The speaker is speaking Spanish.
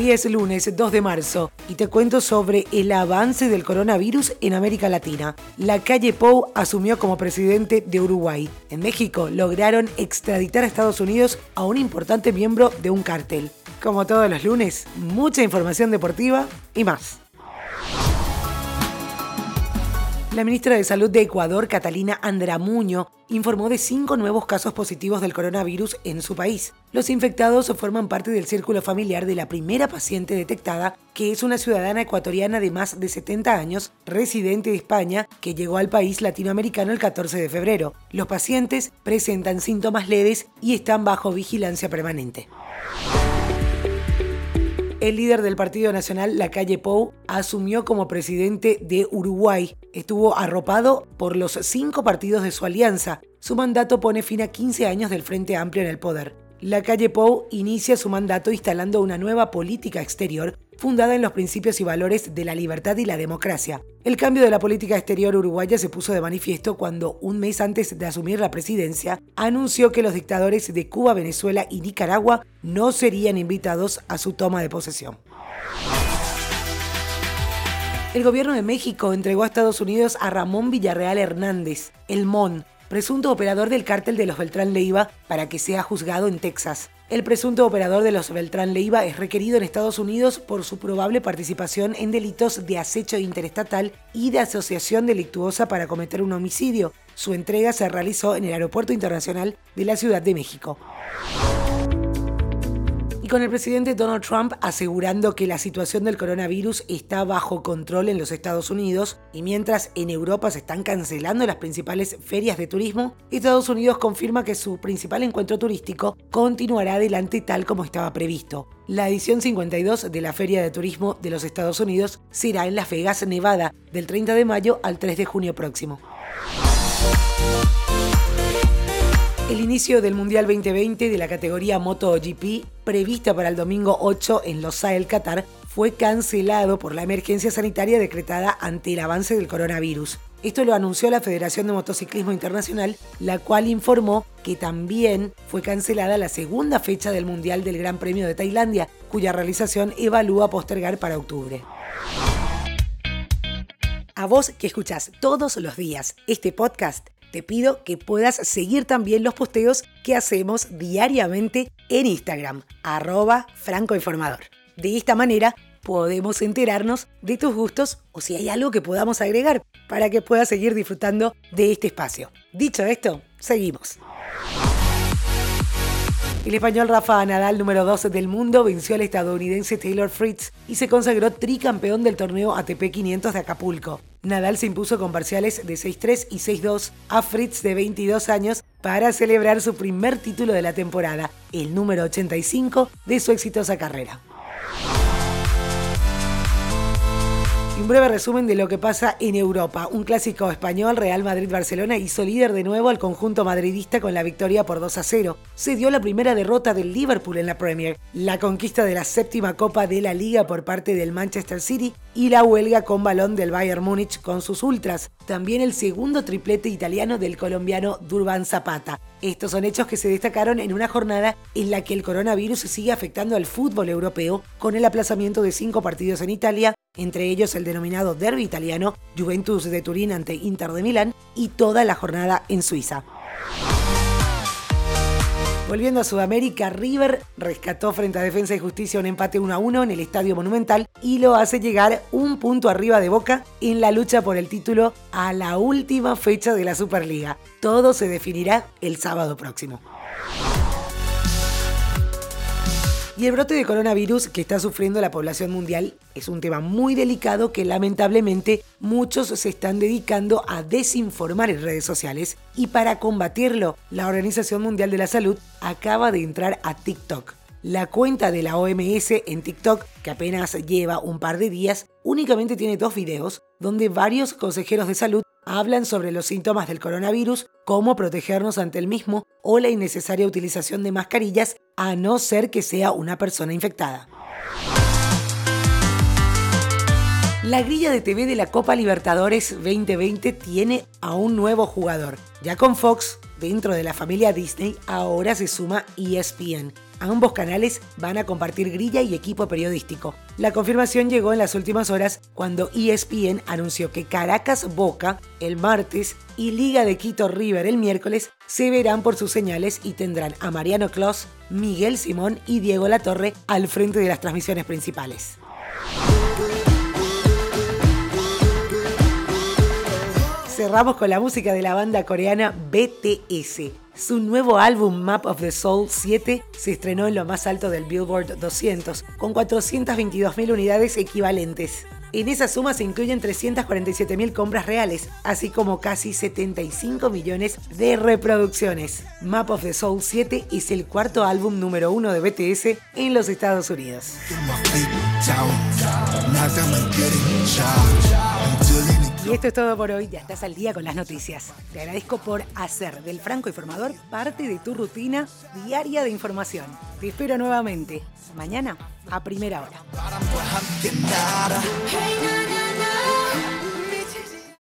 Hoy es lunes 2 de marzo y te cuento sobre el avance del coronavirus en América Latina. La calle Pou asumió como presidente de Uruguay. En México lograron extraditar a Estados Unidos a un importante miembro de un cártel. Como todos los lunes, mucha información deportiva y más. La ministra de Salud de Ecuador, Catalina Andramuño, informó de cinco nuevos casos positivos del coronavirus en su país. Los infectados forman parte del círculo familiar de la primera paciente detectada, que es una ciudadana ecuatoriana de más de 70 años, residente de España, que llegó al país latinoamericano el 14 de febrero. Los pacientes presentan síntomas leves y están bajo vigilancia permanente. El líder del Partido Nacional, la calle Pou, asumió como presidente de Uruguay. Estuvo arropado por los cinco partidos de su alianza. Su mandato pone fin a 15 años del Frente Amplio en el poder. La calle Pou inicia su mandato instalando una nueva política exterior fundada en los principios y valores de la libertad y la democracia. El cambio de la política exterior uruguaya se puso de manifiesto cuando, un mes antes de asumir la presidencia, anunció que los dictadores de Cuba, Venezuela y Nicaragua no serían invitados a su toma de posesión. El gobierno de México entregó a Estados Unidos a Ramón Villarreal Hernández, el MON, presunto operador del cártel de los Beltrán Leiva, para que sea juzgado en Texas. El presunto operador de los Beltrán Leiva es requerido en Estados Unidos por su probable participación en delitos de acecho interestatal y de asociación delictuosa para cometer un homicidio. Su entrega se realizó en el Aeropuerto Internacional de la Ciudad de México con el presidente Donald Trump asegurando que la situación del coronavirus está bajo control en los Estados Unidos y mientras en Europa se están cancelando las principales ferias de turismo, Estados Unidos confirma que su principal encuentro turístico continuará adelante tal como estaba previsto. La edición 52 de la Feria de Turismo de los Estados Unidos será en Las Vegas, Nevada, del 30 de mayo al 3 de junio próximo. El inicio del Mundial 2020 de la categoría MotoGP, prevista para el domingo 8 en Losa del Qatar, fue cancelado por la emergencia sanitaria decretada ante el avance del coronavirus. Esto lo anunció la Federación de Motociclismo Internacional, la cual informó que también fue cancelada la segunda fecha del Mundial del Gran Premio de Tailandia, cuya realización evalúa postergar para octubre. A vos que escuchás todos los días este podcast, te pido que puedas seguir también los posteos que hacemos diariamente en Instagram, arroba francoinformador. De esta manera podemos enterarnos de tus gustos o si hay algo que podamos agregar para que puedas seguir disfrutando de este espacio. Dicho esto, seguimos. El español Rafa Nadal, número 12 del mundo, venció al estadounidense Taylor Fritz y se consagró tricampeón del torneo ATP 500 de Acapulco. Nadal se impuso con parciales de 6-3 y 6-2 a Fritz de 22 años para celebrar su primer título de la temporada, el número 85 de su exitosa carrera. Un breve resumen de lo que pasa en Europa. Un clásico español, Real Madrid-Barcelona, hizo líder de nuevo al conjunto madridista con la victoria por 2 a 0. Se dio la primera derrota del Liverpool en la Premier, la conquista de la séptima Copa de la Liga por parte del Manchester City y la huelga con balón del Bayern Múnich con sus ultras. También el segundo triplete italiano del colombiano Durban Zapata. Estos son hechos que se destacaron en una jornada en la que el coronavirus sigue afectando al fútbol europeo con el aplazamiento de cinco partidos en Italia, entre ellos el denominado derby italiano, Juventus de Turín ante Inter de Milán y toda la jornada en Suiza. Volviendo a Sudamérica, River rescató frente a Defensa y Justicia un empate 1 a 1 en el Estadio Monumental y lo hace llegar un punto arriba de Boca en la lucha por el título a la última fecha de la Superliga. Todo se definirá el sábado próximo. Y el brote de coronavirus que está sufriendo la población mundial es un tema muy delicado que lamentablemente muchos se están dedicando a desinformar en redes sociales y para combatirlo, la Organización Mundial de la Salud acaba de entrar a TikTok. La cuenta de la OMS en TikTok, que apenas lleva un par de días, únicamente tiene dos videos donde varios consejeros de salud hablan sobre los síntomas del coronavirus, cómo protegernos ante el mismo o la innecesaria utilización de mascarillas a no ser que sea una persona infectada. La grilla de TV de la Copa Libertadores 2020 tiene a un nuevo jugador. Ya con Fox Dentro de la familia Disney ahora se suma ESPN. Ambos canales van a compartir grilla y equipo periodístico. La confirmación llegó en las últimas horas cuando ESPN anunció que Caracas Boca el martes y Liga de Quito River el miércoles se verán por sus señales y tendrán a Mariano Clos, Miguel Simón y Diego Latorre al frente de las transmisiones principales. Cerramos con la música de la banda coreana BTS. Su nuevo álbum Map of the Soul 7 se estrenó en lo más alto del Billboard 200, con 422.000 unidades equivalentes. En esa suma se incluyen 347.000 compras reales, así como casi 75 millones de reproducciones. Map of the Soul 7 es el cuarto álbum número uno de BTS en los Estados Unidos. Y esto es todo por hoy, ya estás al día con las noticias. Te agradezco por hacer del Franco Informador parte de tu rutina diaria de información. Te espero nuevamente, mañana a primera hora.